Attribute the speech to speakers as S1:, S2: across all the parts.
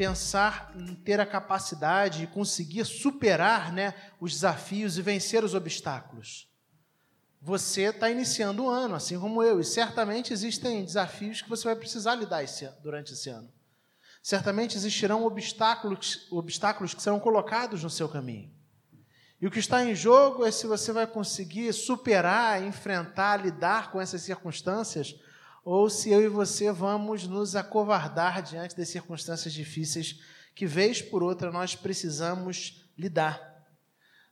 S1: pensar em ter a capacidade de conseguir superar né, os desafios e vencer os obstáculos. Você está iniciando o ano, assim como eu, e certamente existem desafios que você vai precisar lidar esse, durante esse ano. Certamente existirão obstáculos, obstáculos que serão colocados no seu caminho. E o que está em jogo é se você vai conseguir superar, enfrentar, lidar com essas circunstâncias, ou se eu e você vamos nos acovardar diante das circunstâncias difíceis que, vez por outra, nós precisamos lidar.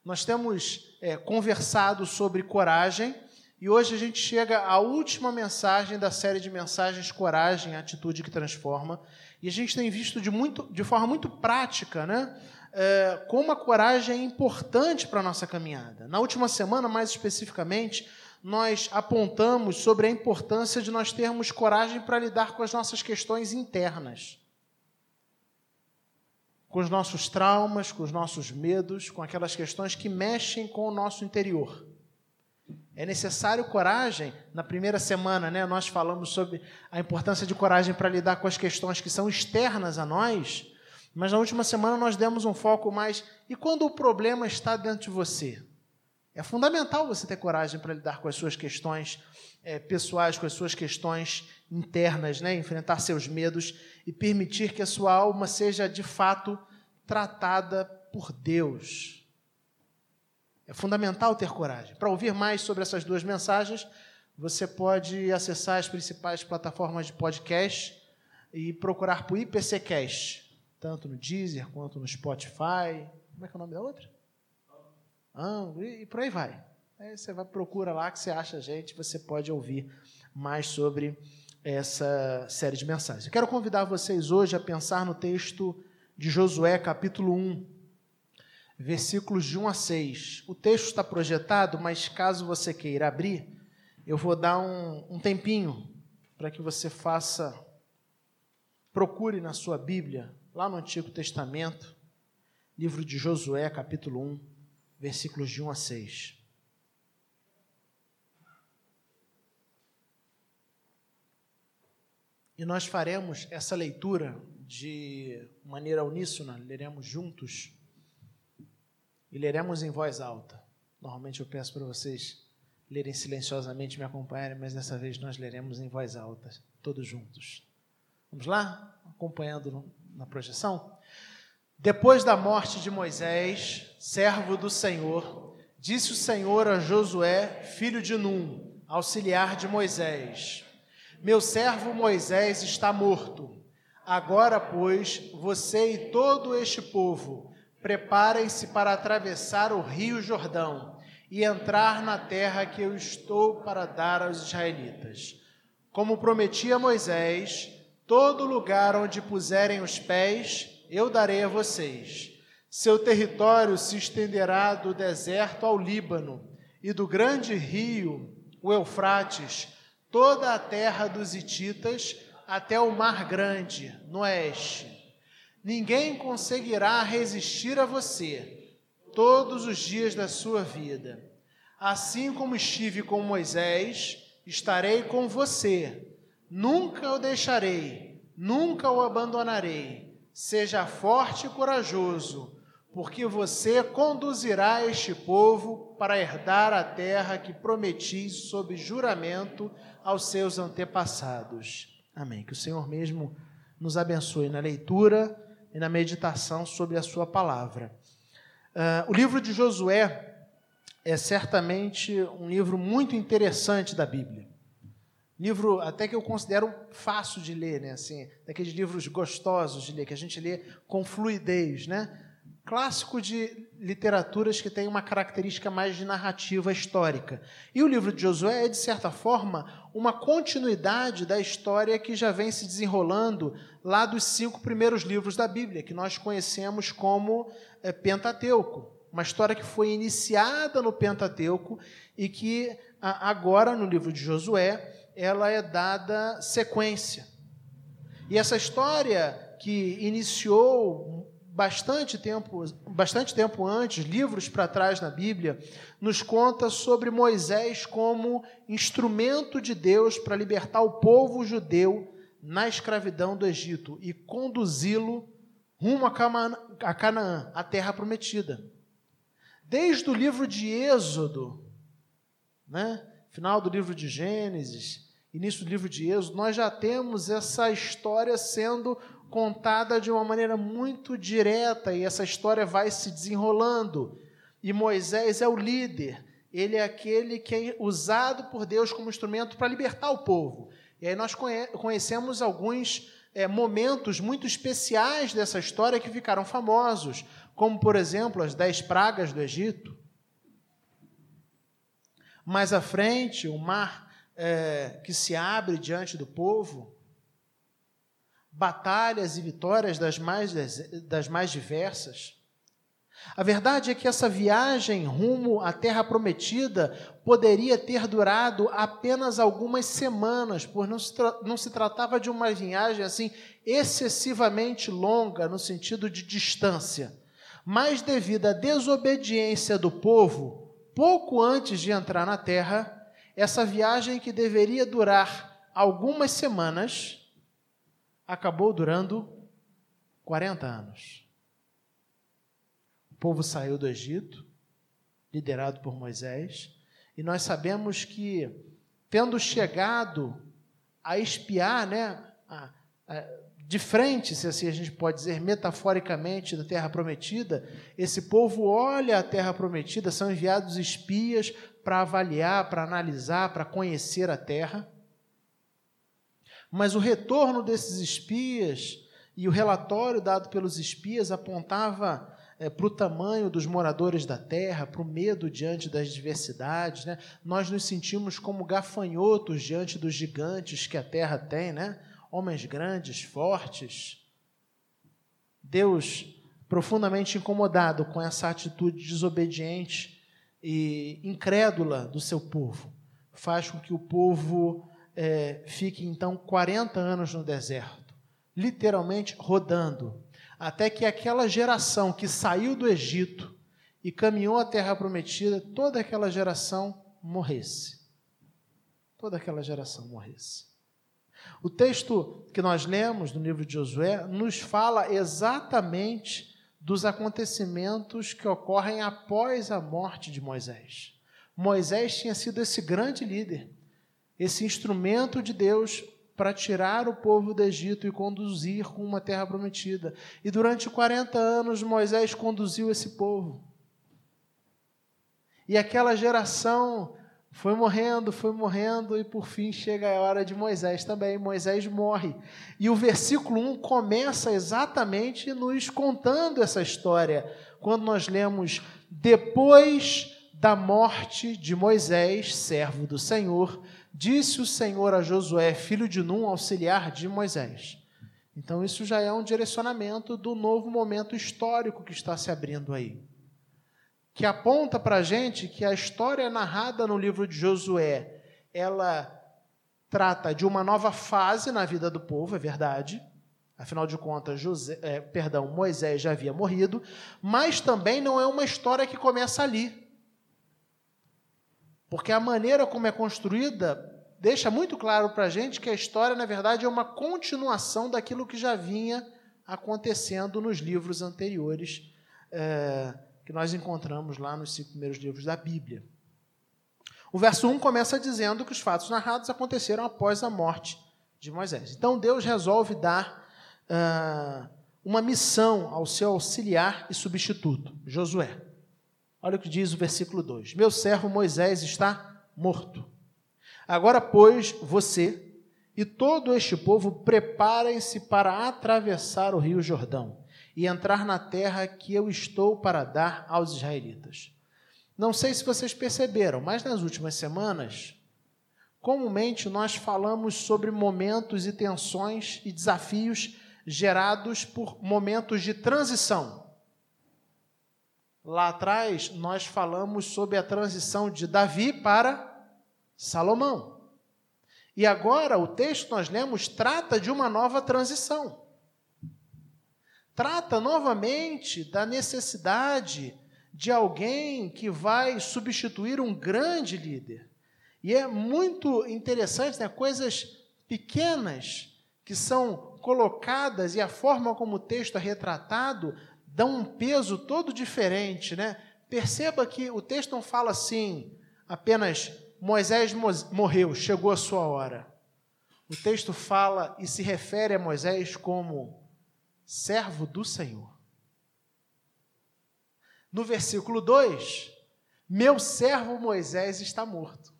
S1: Nós temos é, conversado sobre coragem e hoje a gente chega à última mensagem da série de mensagens Coragem, Atitude que Transforma. E a gente tem visto de, muito, de forma muito prática né, é, como a coragem é importante para a nossa caminhada. Na última semana, mais especificamente, nós apontamos sobre a importância de nós termos coragem para lidar com as nossas questões internas. Com os nossos traumas, com os nossos medos, com aquelas questões que mexem com o nosso interior. É necessário coragem. Na primeira semana, né, nós falamos sobre a importância de coragem para lidar com as questões que são externas a nós, mas na última semana nós demos um foco mais. E quando o problema está dentro de você? É fundamental você ter coragem para lidar com as suas questões é, pessoais, com as suas questões internas, né? enfrentar seus medos e permitir que a sua alma seja de fato tratada por Deus. É fundamental ter coragem. Para ouvir mais sobre essas duas mensagens, você pode acessar as principais plataformas de podcast e procurar por IPCcast, tanto no Deezer quanto no Spotify. Como é que é o nome da outra? Ângulo, e, por aí vai. Aí você vai procura lá que você acha a gente, você pode ouvir mais sobre essa série de mensagens. Eu quero convidar vocês hoje a pensar no texto de Josué, capítulo 1, versículos de 1 a 6. O texto está projetado, mas caso você queira abrir, eu vou dar um, um tempinho para que você faça, procure na sua Bíblia, lá no Antigo Testamento, livro de Josué, capítulo 1 versículos de 1 a 6. E nós faremos essa leitura de maneira uníssona, leremos juntos e leremos em voz alta. Normalmente eu peço para vocês lerem silenciosamente e me acompanharem, mas dessa vez nós leremos em voz alta, todos juntos. Vamos lá? Acompanhando na projeção? Depois da morte de Moisés, servo do Senhor, disse o Senhor a Josué, filho de Num, auxiliar de Moisés: Meu servo Moisés está morto. Agora, pois, você e todo este povo, preparem-se para atravessar o rio Jordão e entrar na terra que eu estou para dar aos israelitas. Como prometi a Moisés, todo lugar onde puserem os pés, eu darei a vocês. Seu território se estenderá do deserto ao Líbano e do grande rio, o Eufrates, toda a terra dos Hititas até o Mar Grande, no oeste. Ninguém conseguirá resistir a você todos os dias da sua vida. Assim como estive com Moisés, estarei com você. Nunca o deixarei, nunca o abandonarei. Seja forte e corajoso, porque você conduzirá este povo para herdar a terra que prometi sob juramento aos seus antepassados. Amém. Que o Senhor mesmo nos abençoe na leitura e na meditação sobre a Sua palavra. Uh, o livro de Josué é certamente um livro muito interessante da Bíblia. Livro até que eu considero fácil de ler, né? Assim, daqueles livros gostosos de ler, que a gente lê com fluidez, né? Clássico de literaturas que tem uma característica mais de narrativa histórica. E o livro de Josué é, de certa forma, uma continuidade da história que já vem se desenrolando lá dos cinco primeiros livros da Bíblia, que nós conhecemos como é, Pentateuco. Uma história que foi iniciada no Pentateuco e que agora, no livro de Josué, ela é dada sequência. E essa história que iniciou bastante tempo, bastante tempo antes, livros para trás na Bíblia, nos conta sobre Moisés como instrumento de Deus para libertar o povo judeu na escravidão do Egito e conduzi-lo rumo a Canaã, a terra prometida. Desde o livro de Êxodo, né? final do livro de Gênesis, início do livro de Êxodo, nós já temos essa história sendo contada de uma maneira muito direta e essa história vai se desenrolando. E Moisés é o líder, ele é aquele que é usado por Deus como instrumento para libertar o povo. E aí nós conhecemos alguns é, momentos muito especiais dessa história que ficaram famosos, como, por exemplo, as dez pragas do Egito. Mais à frente, o mar é, que se abre diante do povo, batalhas e vitórias das mais, das mais diversas. A verdade é que essa viagem rumo à Terra Prometida poderia ter durado apenas algumas semanas, pois não se, não se tratava de uma viagem assim excessivamente longa no sentido de distância, mas devido à desobediência do povo, pouco antes de entrar na Terra, essa viagem que deveria durar algumas semanas acabou durando 40 anos. O povo saiu do Egito, liderado por Moisés, e nós sabemos que, tendo chegado a espiar, né, a, a, de frente, se assim a gente pode dizer metaforicamente, da terra prometida, esse povo olha a terra prometida, são enviados espias para avaliar, para analisar, para conhecer a terra. Mas o retorno desses espias e o relatório dado pelos espias apontava é, para o tamanho dos moradores da terra, para o medo diante das diversidades. Né? Nós nos sentimos como gafanhotos diante dos gigantes que a terra tem, né? homens grandes, fortes. Deus, profundamente incomodado com essa atitude desobediente e incrédula do seu povo, faz com que o povo é, fique então 40 anos no deserto, literalmente rodando, até que aquela geração que saiu do Egito e caminhou à terra prometida, toda aquela geração morresse. Toda aquela geração morresse. O texto que nós lemos no livro de Josué nos fala exatamente dos acontecimentos que ocorrem após a morte de Moisés. Moisés tinha sido esse grande líder, esse instrumento de Deus para tirar o povo do Egito e conduzir com uma terra prometida. E durante 40 anos Moisés conduziu esse povo. E aquela geração foi morrendo, foi morrendo, e por fim chega a hora de Moisés também. Moisés morre. E o versículo 1 começa exatamente nos contando essa história, quando nós lemos: Depois da morte de Moisés, servo do Senhor, Disse o Senhor a Josué, filho de Num, auxiliar de Moisés. Então, isso já é um direcionamento do novo momento histórico que está se abrindo aí. Que aponta para a gente que a história narrada no livro de Josué, ela trata de uma nova fase na vida do povo, é verdade. Afinal de contas, José, é, perdão, Moisés já havia morrido, mas também não é uma história que começa ali. Porque a maneira como é construída deixa muito claro para a gente que a história, na verdade, é uma continuação daquilo que já vinha acontecendo nos livros anteriores é, que nós encontramos lá nos cinco primeiros livros da Bíblia. O verso 1 começa dizendo que os fatos narrados aconteceram após a morte de Moisés. Então Deus resolve dar uh, uma missão ao seu auxiliar e substituto, Josué. Olha o que diz o versículo 2: Meu servo Moisés está morto. Agora, pois, você e todo este povo preparem-se para atravessar o rio Jordão e entrar na terra que eu estou para dar aos israelitas. Não sei se vocês perceberam, mas nas últimas semanas, comumente nós falamos sobre momentos e tensões e desafios gerados por momentos de transição Lá atrás, nós falamos sobre a transição de Davi para Salomão. E agora, o texto que nós lemos trata de uma nova transição. Trata novamente da necessidade de alguém que vai substituir um grande líder. E é muito interessante, né? coisas pequenas que são colocadas e a forma como o texto é retratado dão um peso todo diferente, né? Perceba que o texto não fala assim, apenas Moisés morreu, chegou a sua hora. O texto fala e se refere a Moisés como servo do Senhor. No versículo 2, meu servo Moisés está morto.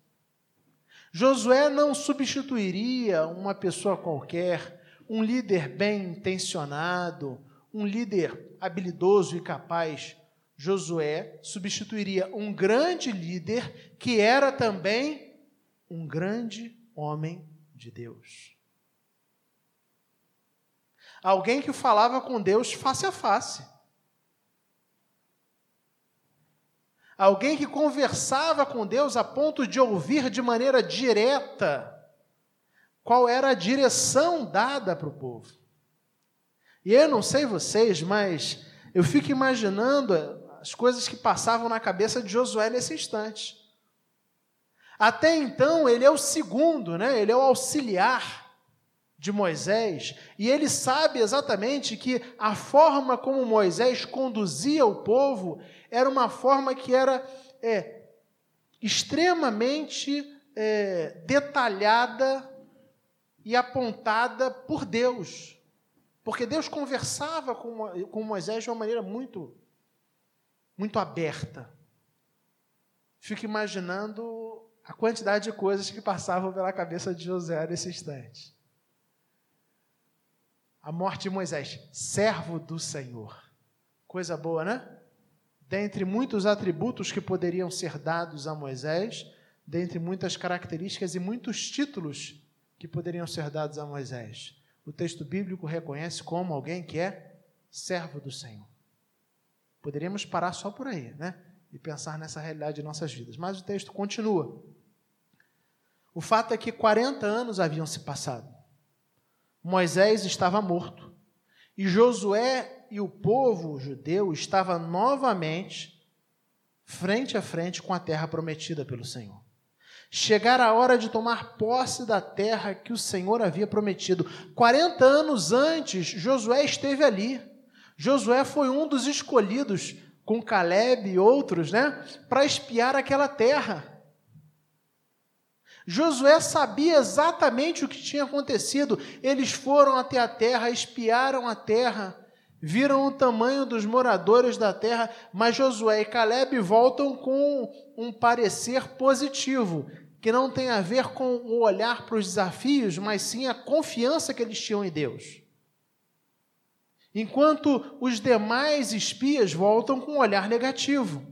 S1: Josué não substituiria uma pessoa qualquer, um líder bem intencionado, um líder habilidoso e capaz. Josué substituiria um grande líder que era também um grande homem de Deus. Alguém que falava com Deus face a face. Alguém que conversava com Deus a ponto de ouvir de maneira direta qual era a direção dada para o povo. E eu não sei vocês, mas eu fico imaginando as coisas que passavam na cabeça de Josué nesse instante. Até então, ele é o segundo, né? ele é o auxiliar de Moisés, e ele sabe exatamente que a forma como Moisés conduzia o povo era uma forma que era é, extremamente é, detalhada e apontada por Deus. Porque Deus conversava com, com Moisés de uma maneira muito, muito aberta. Fico imaginando a quantidade de coisas que passavam pela cabeça de José nesse instante a morte de Moisés, servo do Senhor. Coisa boa, né? Dentre muitos atributos que poderiam ser dados a Moisés, dentre muitas características e muitos títulos que poderiam ser dados a Moisés, o texto bíblico reconhece como alguém que é servo do Senhor. Poderíamos parar só por aí, né? E pensar nessa realidade de nossas vidas. Mas o texto continua. O fato é que 40 anos haviam se passado. Moisés estava morto. E Josué e o povo judeu estavam novamente frente a frente com a terra prometida pelo Senhor. Chegara a hora de tomar posse da terra que o Senhor havia prometido. 40 anos antes, Josué esteve ali. Josué foi um dos escolhidos, com Caleb e outros, né, para espiar aquela terra. Josué sabia exatamente o que tinha acontecido. Eles foram até a terra, espiaram a terra, viram o tamanho dos moradores da terra, mas Josué e Caleb voltam com um parecer positivo, que não tem a ver com o olhar para os desafios, mas sim a confiança que eles tinham em Deus. Enquanto os demais espias voltam com um olhar negativo.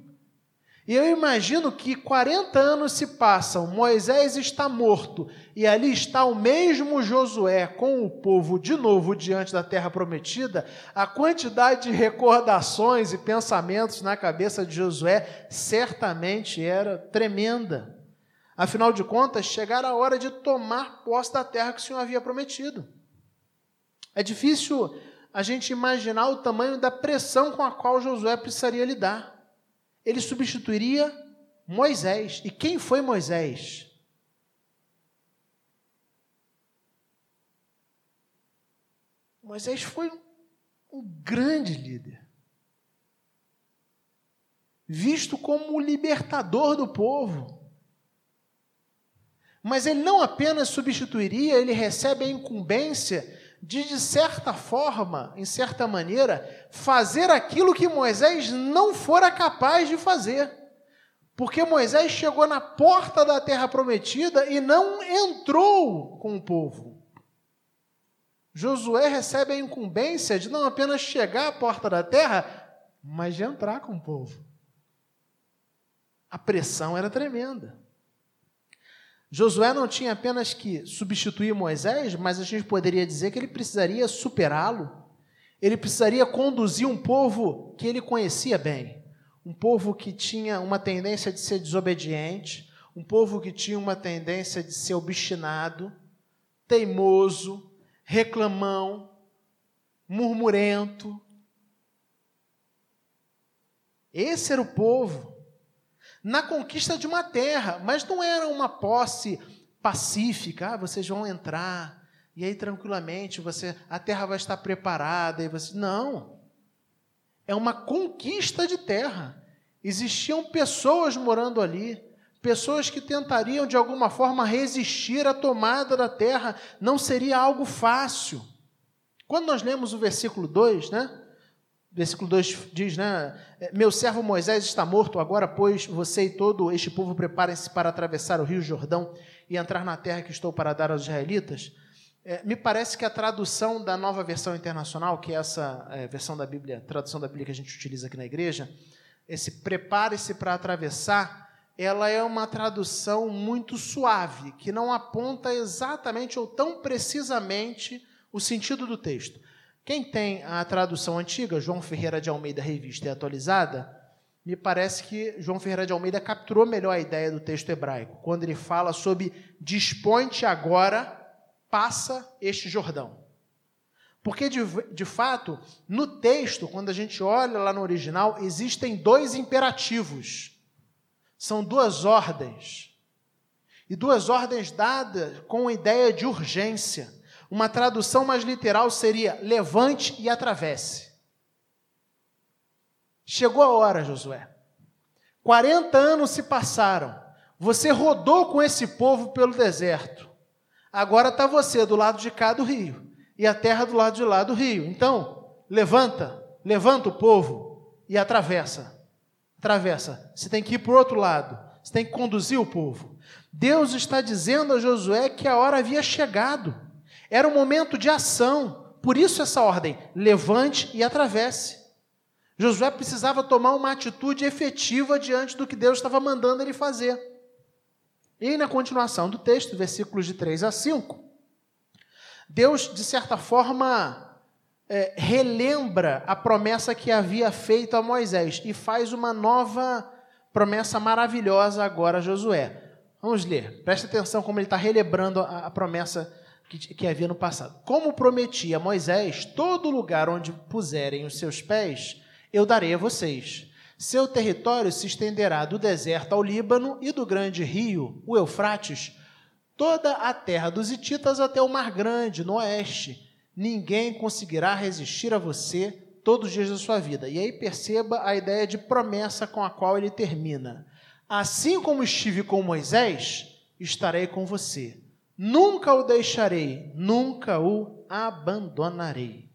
S1: E eu imagino que 40 anos se passam, Moisés está morto, e ali está o mesmo Josué com o povo de novo diante da terra prometida. A quantidade de recordações e pensamentos na cabeça de Josué certamente era tremenda. Afinal de contas, chegara a hora de tomar posse da terra que o Senhor havia prometido. É difícil a gente imaginar o tamanho da pressão com a qual Josué precisaria lidar ele substituiria Moisés. E quem foi Moisés? Moisés foi um grande líder, visto como o libertador do povo. Mas ele não apenas substituiria, ele recebe a incumbência de, de certa forma, em certa maneira, fazer aquilo que Moisés não fora capaz de fazer. Porque Moisés chegou na porta da terra prometida e não entrou com o povo. Josué recebe a incumbência de não apenas chegar à porta da terra, mas de entrar com o povo. A pressão era tremenda. Josué não tinha apenas que substituir Moisés, mas a gente poderia dizer que ele precisaria superá-lo. Ele precisaria conduzir um povo que ele conhecia bem, um povo que tinha uma tendência de ser desobediente, um povo que tinha uma tendência de ser obstinado, teimoso, reclamão, murmurento. Esse era o povo na conquista de uma terra, mas não era uma posse pacífica, ah, vocês vão entrar, e aí tranquilamente você a terra vai estar preparada e você não. É uma conquista de terra. Existiam pessoas morando ali, pessoas que tentariam de alguma forma resistir à tomada da terra, não seria algo fácil. Quando nós lemos o versículo 2, né? Versículo 2 diz, né? Meu servo Moisés está morto, agora, pois, você e todo este povo preparem-se para atravessar o rio Jordão e entrar na terra que estou para dar aos israelitas. É, me parece que a tradução da nova versão internacional, que é essa é, versão da Bíblia, tradução da Bíblia que a gente utiliza aqui na igreja, esse prepare-se para atravessar, ela é uma tradução muito suave, que não aponta exatamente ou tão precisamente o sentido do texto. Quem tem a tradução antiga, João Ferreira de Almeida, revista e atualizada, me parece que João Ferreira de Almeida capturou melhor a ideia do texto hebraico, quando ele fala sobre dispõe-te agora, passa este Jordão. Porque, de, de fato, no texto, quando a gente olha lá no original, existem dois imperativos. São duas ordens. E duas ordens dadas com a ideia de urgência. Uma tradução mais literal seria: levante e atravesse. Chegou a hora, Josué. 40 anos se passaram. Você rodou com esse povo pelo deserto. Agora está você do lado de cá do rio e a terra do lado de lá do rio. Então, levanta, levanta o povo e atravessa. Atravessa. Você tem que ir para o outro lado. Você tem que conduzir o povo. Deus está dizendo a Josué que a hora havia chegado. Era um momento de ação. Por isso essa ordem: levante e atravesse. Josué precisava tomar uma atitude efetiva diante do que Deus estava mandando ele fazer. E na continuação do texto, versículos de 3 a 5, Deus, de certa forma, é, relembra a promessa que havia feito a Moisés e faz uma nova promessa maravilhosa agora a Josué. Vamos ler, preste atenção como ele está relembrando a, a promessa que, que havia no passado. Como prometi a Moisés, todo lugar onde puserem os seus pés, eu darei a vocês. Seu território se estenderá do deserto ao Líbano e do grande rio, o Eufrates, toda a terra dos Hititas até o Mar Grande, no oeste. Ninguém conseguirá resistir a você todos os dias da sua vida. E aí perceba a ideia de promessa com a qual ele termina. Assim como estive com Moisés, estarei com você Nunca o deixarei, nunca o abandonarei.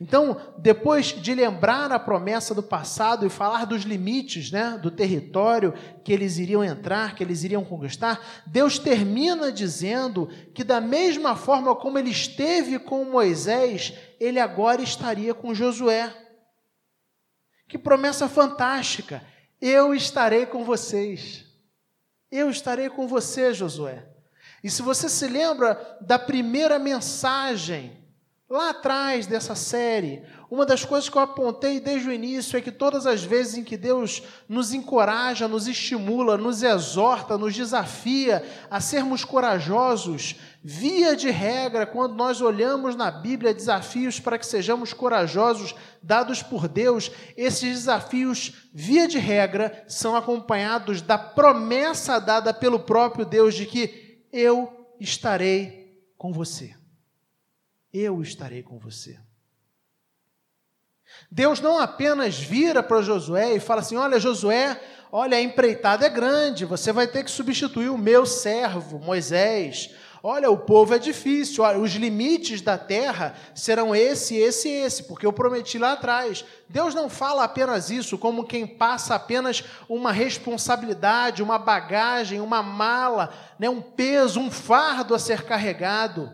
S1: Então, depois de lembrar a promessa do passado e falar dos limites né, do território que eles iriam entrar, que eles iriam conquistar, Deus termina dizendo que, da mesma forma como ele esteve com Moisés, ele agora estaria com Josué. Que promessa fantástica! Eu estarei com vocês. Eu estarei com você, Josué. E se você se lembra da primeira mensagem, lá atrás dessa série, uma das coisas que eu apontei desde o início é que todas as vezes em que Deus nos encoraja, nos estimula, nos exorta, nos desafia a sermos corajosos, via de regra, quando nós olhamos na Bíblia desafios para que sejamos corajosos, dados por Deus, esses desafios, via de regra, são acompanhados da promessa dada pelo próprio Deus de que eu estarei com você. Eu estarei com você. Deus não apenas vira para Josué e fala assim: Olha, Josué, olha, a empreitada é grande, você vai ter que substituir o meu servo, Moisés. Olha, o povo é difícil, olha, os limites da terra serão esse, esse e esse, porque eu prometi lá atrás. Deus não fala apenas isso como quem passa apenas uma responsabilidade, uma bagagem, uma mala, né, um peso, um fardo a ser carregado.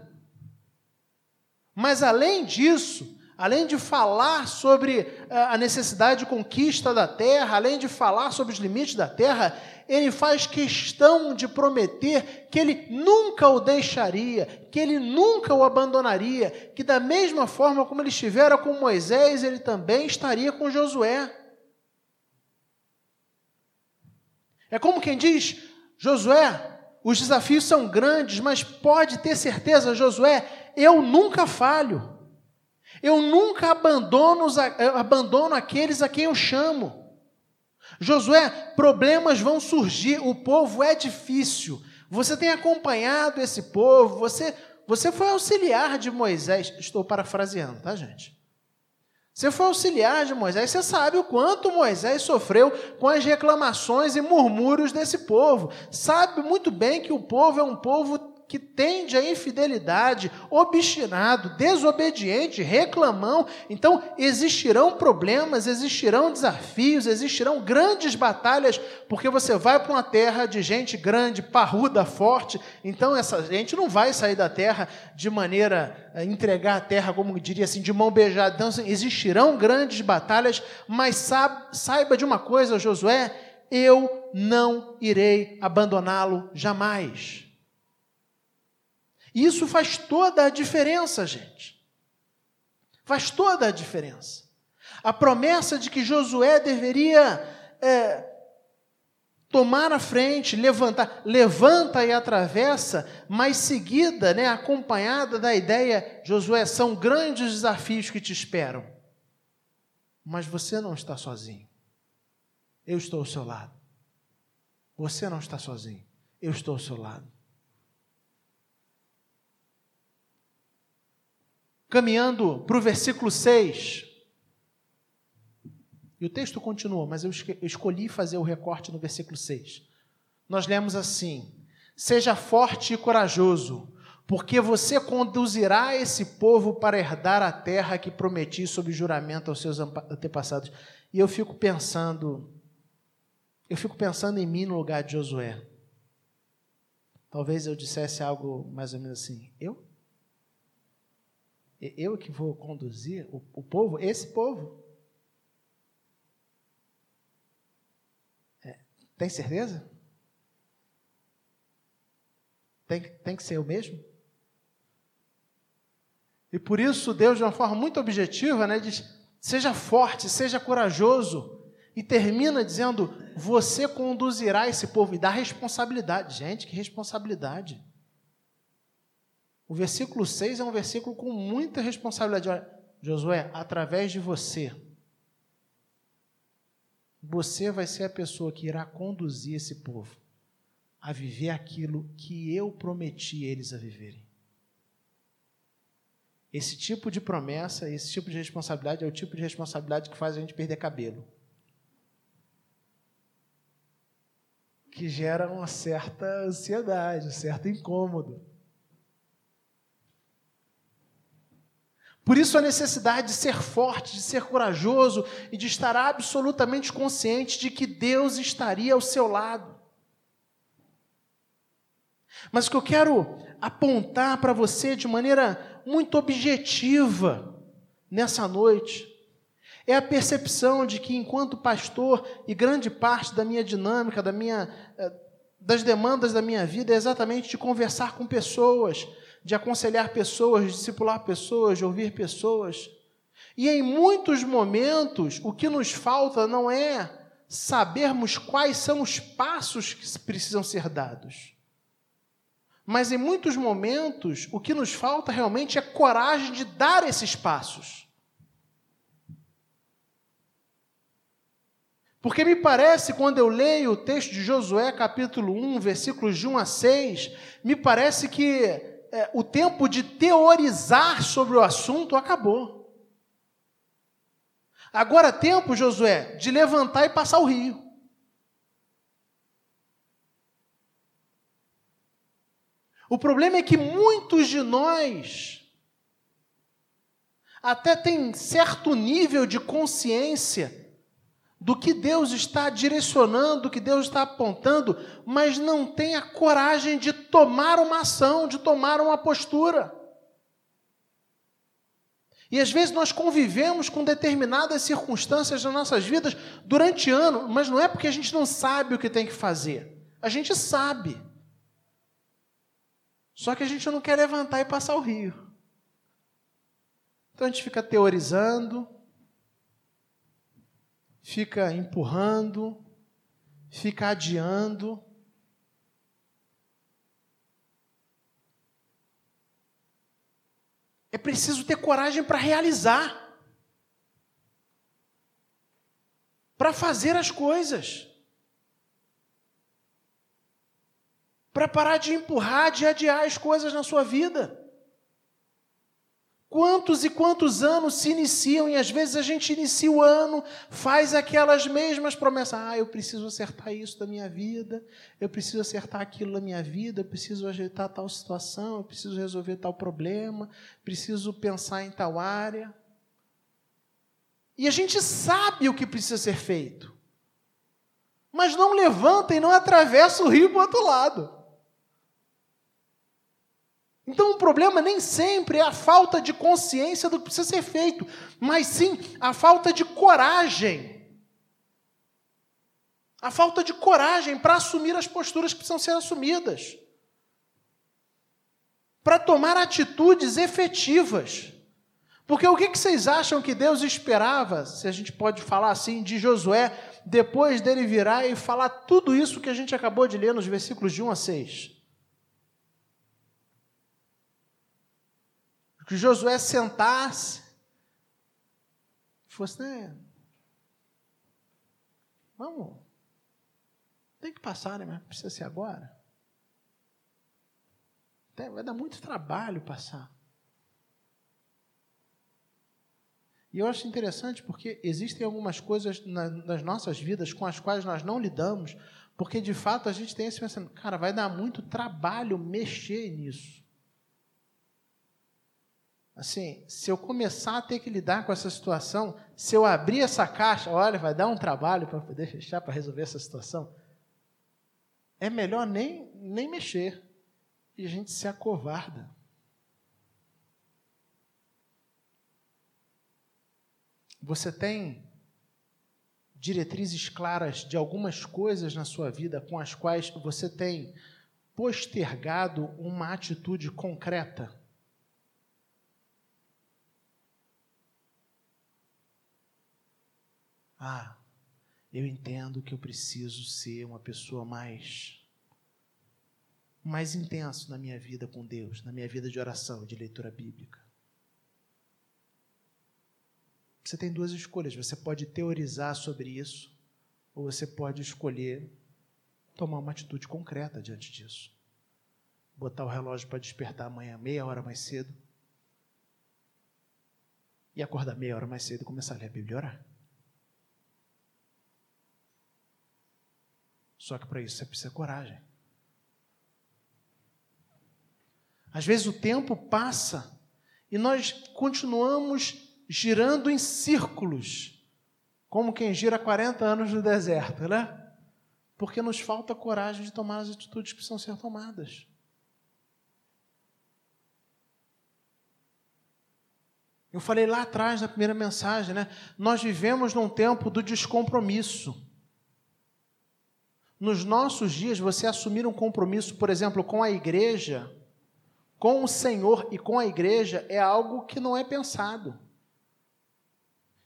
S1: Mas além disso, além de falar sobre eh, a necessidade de conquista da terra, além de falar sobre os limites da terra, ele faz questão de prometer que ele nunca o deixaria, que ele nunca o abandonaria, que da mesma forma como ele estivera com Moisés, ele também estaria com Josué. É como quem diz: Josué, os desafios são grandes, mas pode ter certeza, Josué, eu nunca falho. Eu nunca abandono, abandono aqueles a quem eu chamo. Josué, problemas vão surgir, o povo é difícil. Você tem acompanhado esse povo, você você foi auxiliar de Moisés. Estou parafraseando, tá, gente? Você foi auxiliar de Moisés, você sabe o quanto Moisés sofreu com as reclamações e murmúrios desse povo. Sabe muito bem que o povo é um povo que tende à infidelidade, obstinado, desobediente, reclamão. Então, existirão problemas, existirão desafios, existirão grandes batalhas, porque você vai para uma terra de gente grande, parruda, forte. Então, essa gente não vai sair da terra de maneira a entregar a terra, como diria assim, de mão beijada. Então, assim, existirão grandes batalhas, mas saiba de uma coisa, Josué, eu não irei abandoná-lo jamais. Isso faz toda a diferença, gente. Faz toda a diferença. A promessa de que Josué deveria é, tomar a frente, levantar, levanta e atravessa, mas seguida, né, acompanhada da ideia, Josué, são grandes desafios que te esperam. Mas você não está sozinho. Eu estou ao seu lado. Você não está sozinho. Eu estou ao seu lado. Caminhando para o versículo 6. E o texto continua, mas eu escolhi fazer o recorte no versículo 6. Nós lemos assim: Seja forte e corajoso, porque você conduzirá esse povo para herdar a terra que prometi sob juramento aos seus antepassados. E eu fico pensando, eu fico pensando em mim no lugar de Josué. Talvez eu dissesse algo mais ou menos assim: Eu? Eu que vou conduzir o, o povo, esse povo. É, tem certeza? Tem, tem que ser eu mesmo? E por isso Deus, de uma forma muito objetiva, né, diz: seja forte, seja corajoso. E termina dizendo: você conduzirá esse povo e dá responsabilidade. Gente, que responsabilidade. O versículo 6 é um versículo com muita responsabilidade. Olha, Josué, através de você, você vai ser a pessoa que irá conduzir esse povo a viver aquilo que eu prometi eles a viverem. Esse tipo de promessa, esse tipo de responsabilidade é o tipo de responsabilidade que faz a gente perder cabelo. Que gera uma certa ansiedade, um certo incômodo. Por isso a necessidade de ser forte, de ser corajoso e de estar absolutamente consciente de que Deus estaria ao seu lado. Mas o que eu quero apontar para você de maneira muito objetiva nessa noite é a percepção de que, enquanto pastor, e grande parte da minha dinâmica, da minha, eh, das demandas da minha vida é exatamente de conversar com pessoas, de aconselhar pessoas, de discipular pessoas, de ouvir pessoas. E em muitos momentos, o que nos falta não é sabermos quais são os passos que precisam ser dados. Mas em muitos momentos, o que nos falta realmente é coragem de dar esses passos. Porque me parece, quando eu leio o texto de Josué, capítulo 1, versículos de 1 a 6, me parece que é, o tempo de teorizar sobre o assunto acabou. Agora é tempo, Josué, de levantar e passar o rio. O problema é que muitos de nós até têm certo nível de consciência do que Deus está direcionando, do que Deus está apontando, mas não tem a coragem de tomar uma ação, de tomar uma postura. E às vezes nós convivemos com determinadas circunstâncias nas nossas vidas durante ano, mas não é porque a gente não sabe o que tem que fazer. A gente sabe. Só que a gente não quer levantar e passar o rio. Então a gente fica teorizando, fica empurrando, fica adiando. É preciso ter coragem para realizar, para fazer as coisas, para parar de empurrar, de adiar as coisas na sua vida. Quantos e quantos anos se iniciam e às vezes a gente inicia o ano, faz aquelas mesmas promessas. Ah, eu preciso acertar isso da minha vida, eu preciso acertar aquilo da minha vida, eu preciso ajeitar tal situação, eu preciso resolver tal problema, preciso pensar em tal área. E a gente sabe o que precisa ser feito, mas não levanta e não atravessa o rio para o outro lado. Então o problema nem sempre é a falta de consciência do que precisa ser feito, mas sim a falta de coragem. A falta de coragem para assumir as posturas que precisam ser assumidas. Para tomar atitudes efetivas. Porque o que vocês acham que Deus esperava, se a gente pode falar assim, de Josué, depois dele virar e falar tudo isso que a gente acabou de ler nos versículos de 1 a 6? Que Josué sentasse, fosse, né? Vamos, tem que passar, né? Mas precisa ser agora. Vai dar muito trabalho passar. E eu acho interessante porque existem algumas coisas na, nas nossas vidas com as quais nós não lidamos, porque de fato a gente tem esse pensamento, cara, vai dar muito trabalho mexer nisso. Assim, se eu começar a ter que lidar com essa situação, se eu abrir essa caixa, olha, vai dar um trabalho para poder fechar, para resolver essa situação. É melhor nem, nem mexer. E a gente se acovarda. Você tem diretrizes claras de algumas coisas na sua vida com as quais você tem postergado uma atitude concreta Ah, eu entendo que eu preciso ser uma pessoa mais mais intenso na minha vida com Deus, na minha vida de oração, de leitura bíblica. Você tem duas escolhas, você pode teorizar sobre isso ou você pode escolher tomar uma atitude concreta diante disso. Botar o relógio para despertar amanhã meia hora mais cedo e acordar meia hora mais cedo e começar a ler a Bíblia e orar. Só que para isso você precisa coragem. Às vezes o tempo passa e nós continuamos girando em círculos, como quem gira 40 anos no deserto, né? Porque nos falta coragem de tomar as atitudes que precisam ser tomadas. Eu falei lá atrás, na primeira mensagem, né? Nós vivemos num tempo do descompromisso nos nossos dias, você assumir um compromisso, por exemplo, com a igreja, com o Senhor e com a igreja, é algo que não é pensado.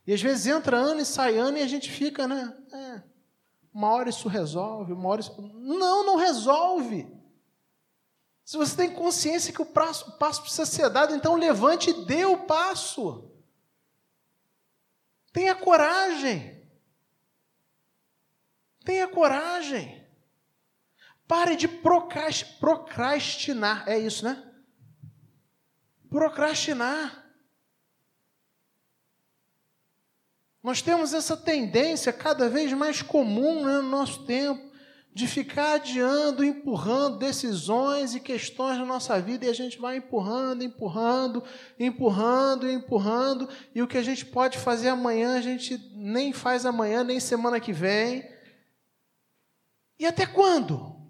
S1: E às vezes entra ano e sai ano e a gente fica, né? É, uma hora isso resolve, uma hora isso. Não, não resolve. Se você tem consciência que o passo, passo precisa ser dado, então levante e dê o passo. Tenha coragem. Tenha coragem. Pare de procrastinar. É isso, né? Procrastinar. Nós temos essa tendência cada vez mais comum né, no nosso tempo de ficar adiando, empurrando decisões e questões na nossa vida e a gente vai empurrando, empurrando, empurrando, empurrando e o que a gente pode fazer amanhã a gente nem faz amanhã, nem semana que vem. E até quando?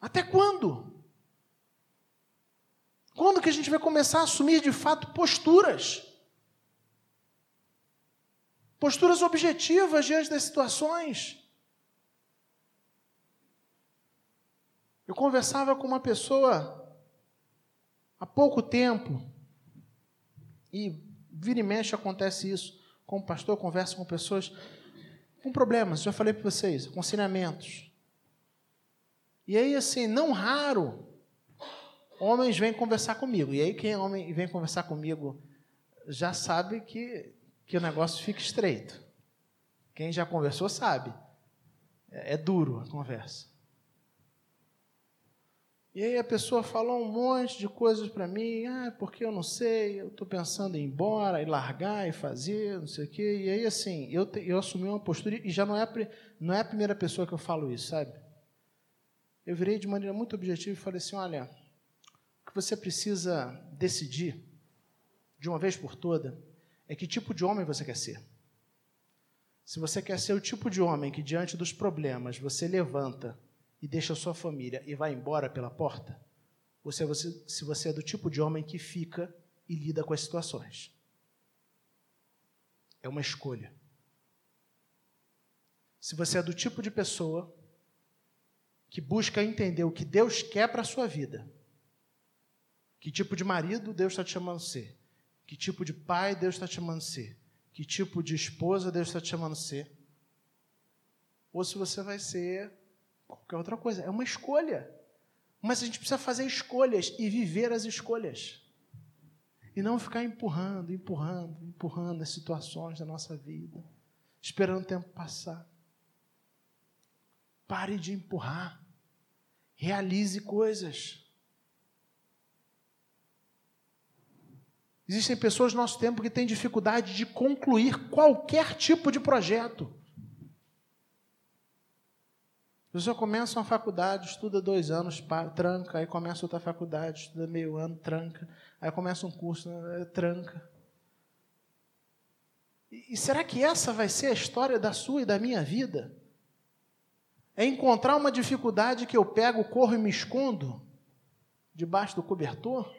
S1: Até quando? Quando que a gente vai começar a assumir de fato posturas? Posturas objetivas diante das situações. Eu conversava com uma pessoa há pouco tempo, e vira e mexe acontece isso. Como pastor, conversa com pessoas com problemas, já falei para vocês, aconselhamentos. E aí, assim, não raro, homens vêm conversar comigo. E aí, quem é homem vem conversar comigo já sabe que, que o negócio fica estreito. Quem já conversou sabe. É, é duro a conversa. E aí a pessoa falou um monte de coisas para mim, ah, porque eu não sei, eu estou pensando em ir embora, e largar, e fazer, não sei o quê. E aí, assim, eu, te, eu assumi uma postura, e já não é, não é a primeira pessoa que eu falo isso, sabe? Eu virei de maneira muito objetiva e falei assim, olha, o que você precisa decidir, de uma vez por toda, é que tipo de homem você quer ser. Se você quer ser o tipo de homem que, diante dos problemas, você levanta e deixa sua família e vai embora pela porta? Ou se você, se você é do tipo de homem que fica e lida com as situações? É uma escolha. Se você é do tipo de pessoa que busca entender o que Deus quer para a sua vida, que tipo de marido Deus está te chamando a ser, que tipo de pai Deus está te chamando a ser, que tipo de esposa Deus está te chamando a ser, ou se você vai ser qualquer outra coisa. É uma escolha. Mas a gente precisa fazer escolhas e viver as escolhas. E não ficar empurrando, empurrando, empurrando as situações da nossa vida, esperando o tempo passar. Pare de empurrar. Realize coisas. Existem pessoas no nosso tempo que têm dificuldade de concluir qualquer tipo de projeto. A pessoa começa uma faculdade, estuda dois anos, tranca, aí começa outra faculdade, estuda meio ano, tranca, aí começa um curso, né, tranca. E, e será que essa vai ser a história da sua e da minha vida? É encontrar uma dificuldade que eu pego, corro e me escondo debaixo do cobertor?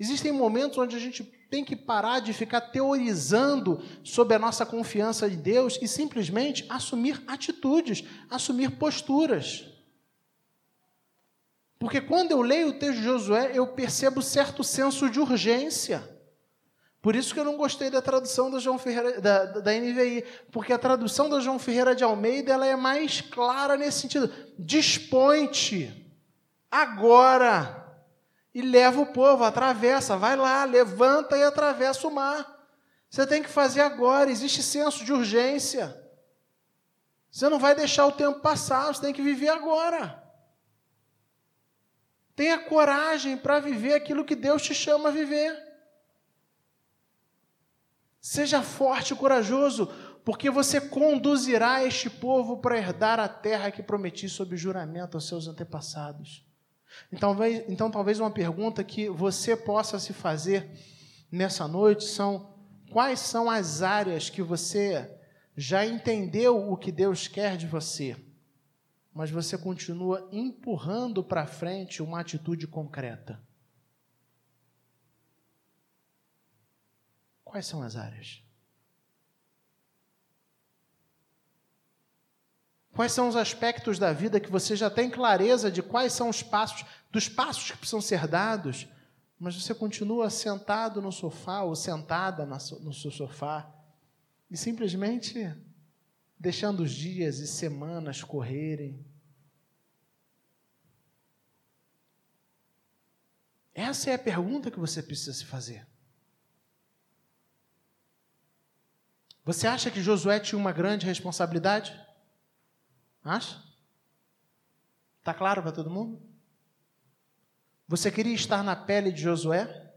S1: Existem momentos onde a gente tem que parar de ficar teorizando sobre a nossa confiança em Deus e simplesmente assumir atitudes, assumir posturas. Porque quando eu leio o texto de Josué, eu percebo certo senso de urgência. Por isso que eu não gostei da tradução da, João Ferreira, da, da NVI, porque a tradução da João Ferreira de Almeida ela é mais clara nesse sentido. Dispõe-te agora e leva o povo, atravessa, vai lá, levanta e atravessa o mar. Você tem que fazer agora, existe senso de urgência. Você não vai deixar o tempo passar, você tem que viver agora. Tenha coragem para viver aquilo que Deus te chama a viver. Seja forte e corajoso, porque você conduzirá este povo para herdar a terra que prometi sob juramento aos seus antepassados. Então, então, talvez uma pergunta que você possa se fazer nessa noite são: quais são as áreas que você já entendeu o que Deus quer de você, mas você continua empurrando para frente uma atitude concreta? Quais são as áreas? Quais são os aspectos da vida que você já tem clareza de quais são os passos, dos passos que precisam ser dados, mas você continua sentado no sofá ou sentada no seu sofá e simplesmente deixando os dias e semanas correrem? Essa é a pergunta que você precisa se fazer. Você acha que Josué tinha uma grande responsabilidade? Acha? Está claro para todo mundo? Você queria estar na pele de Josué?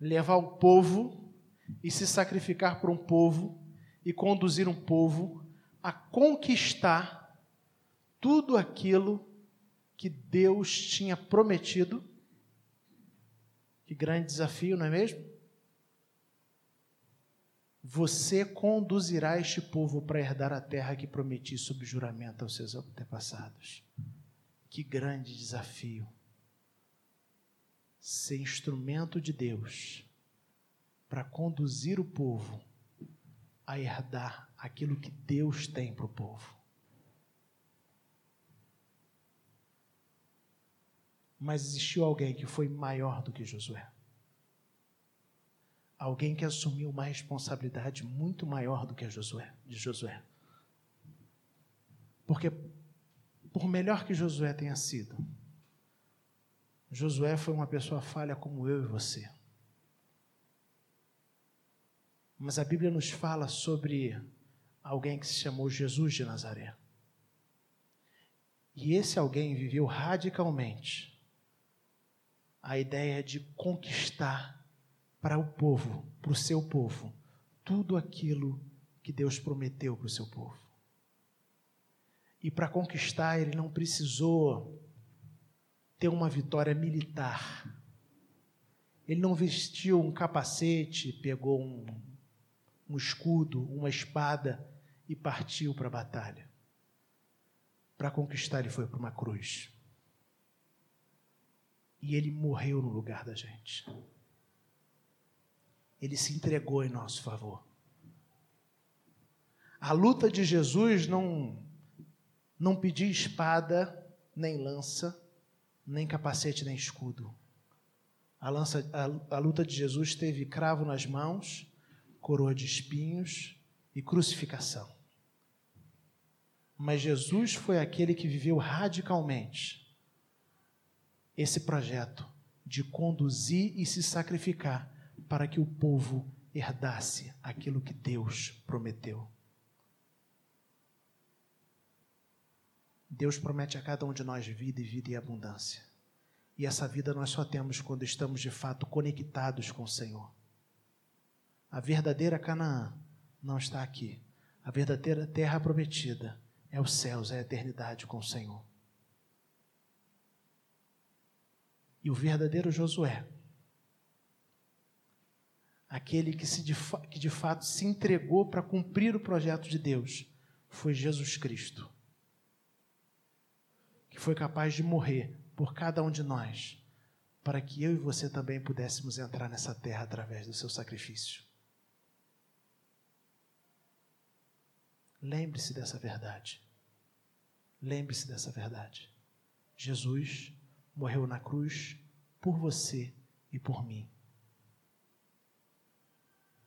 S1: Levar o povo e se sacrificar por um povo e conduzir um povo a conquistar tudo aquilo que Deus tinha prometido. Que grande desafio, não é mesmo? Você conduzirá este povo para herdar a terra que prometi sob juramento aos seus antepassados. Que grande desafio! Ser instrumento de Deus para conduzir o povo a herdar aquilo que Deus tem para o povo. Mas existiu alguém que foi maior do que Josué alguém que assumiu uma responsabilidade muito maior do que a Josué, de Josué. Porque, por melhor que Josué tenha sido, Josué foi uma pessoa falha como eu e você. Mas a Bíblia nos fala sobre alguém que se chamou Jesus de Nazaré. E esse alguém viveu radicalmente a ideia de conquistar para o povo, para o seu povo, tudo aquilo que Deus prometeu para o seu povo. E para conquistar, ele não precisou ter uma vitória militar. Ele não vestiu um capacete, pegou um, um escudo, uma espada e partiu para a batalha. Para conquistar, ele foi para uma cruz. E ele morreu no lugar da gente. Ele se entregou em nosso favor. A luta de Jesus não não pedia espada, nem lança, nem capacete, nem escudo. A, lança, a, a luta de Jesus teve cravo nas mãos, coroa de espinhos e crucificação. Mas Jesus foi aquele que viveu radicalmente esse projeto de conduzir e se sacrificar para que o povo herdasse aquilo que Deus prometeu. Deus promete a cada um de nós vida e vida e abundância. E essa vida nós só temos quando estamos de fato conectados com o Senhor. A verdadeira Canaã não está aqui. A verdadeira terra prometida é os céus, é a eternidade com o Senhor. E o verdadeiro Josué, aquele que, se que de fato se entregou para cumprir o projeto de Deus, foi Jesus Cristo, que foi capaz de morrer por cada um de nós, para que eu e você também pudéssemos entrar nessa terra através do seu sacrifício. Lembre-se dessa verdade. Lembre-se dessa verdade. Jesus morreu na cruz por você e por mim,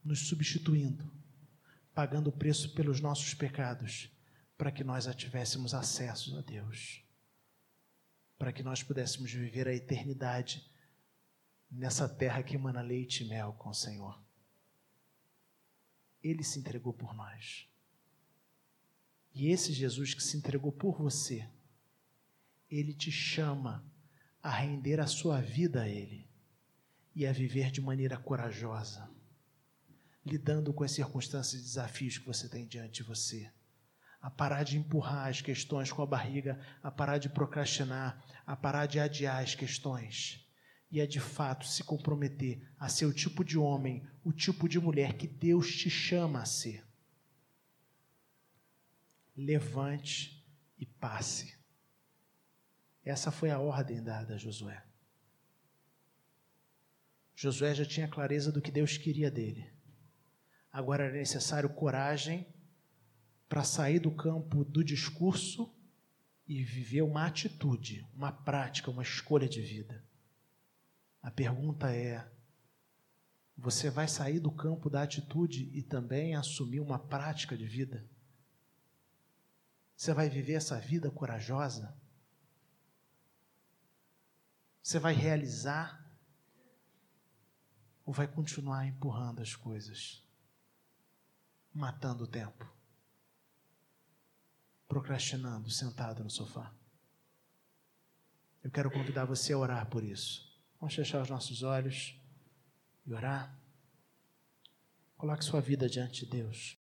S1: nos substituindo, pagando o preço pelos nossos pecados, para que nós tivéssemos acesso a Deus, para que nós pudéssemos viver a eternidade nessa terra que emana leite e mel com o Senhor. Ele se entregou por nós. E esse Jesus que se entregou por você, ele te chama a render a sua vida a Ele e a viver de maneira corajosa, lidando com as circunstâncias e desafios que você tem diante de você. A parar de empurrar as questões com a barriga, a parar de procrastinar, a parar de adiar as questões e a de fato se comprometer a ser o tipo de homem, o tipo de mulher que Deus te chama a ser levante e passe. Essa foi a ordem dada a Josué. Josué já tinha clareza do que Deus queria dele. Agora era necessário coragem para sair do campo do discurso e viver uma atitude, uma prática, uma escolha de vida. A pergunta é: você vai sair do campo da atitude e também assumir uma prática de vida? Você vai viver essa vida corajosa? Você vai realizar? Ou vai continuar empurrando as coisas? Matando o tempo? Procrastinando, sentado no sofá? Eu quero convidar você a orar por isso. Vamos fechar os nossos olhos e orar. Coloque sua vida diante de Deus.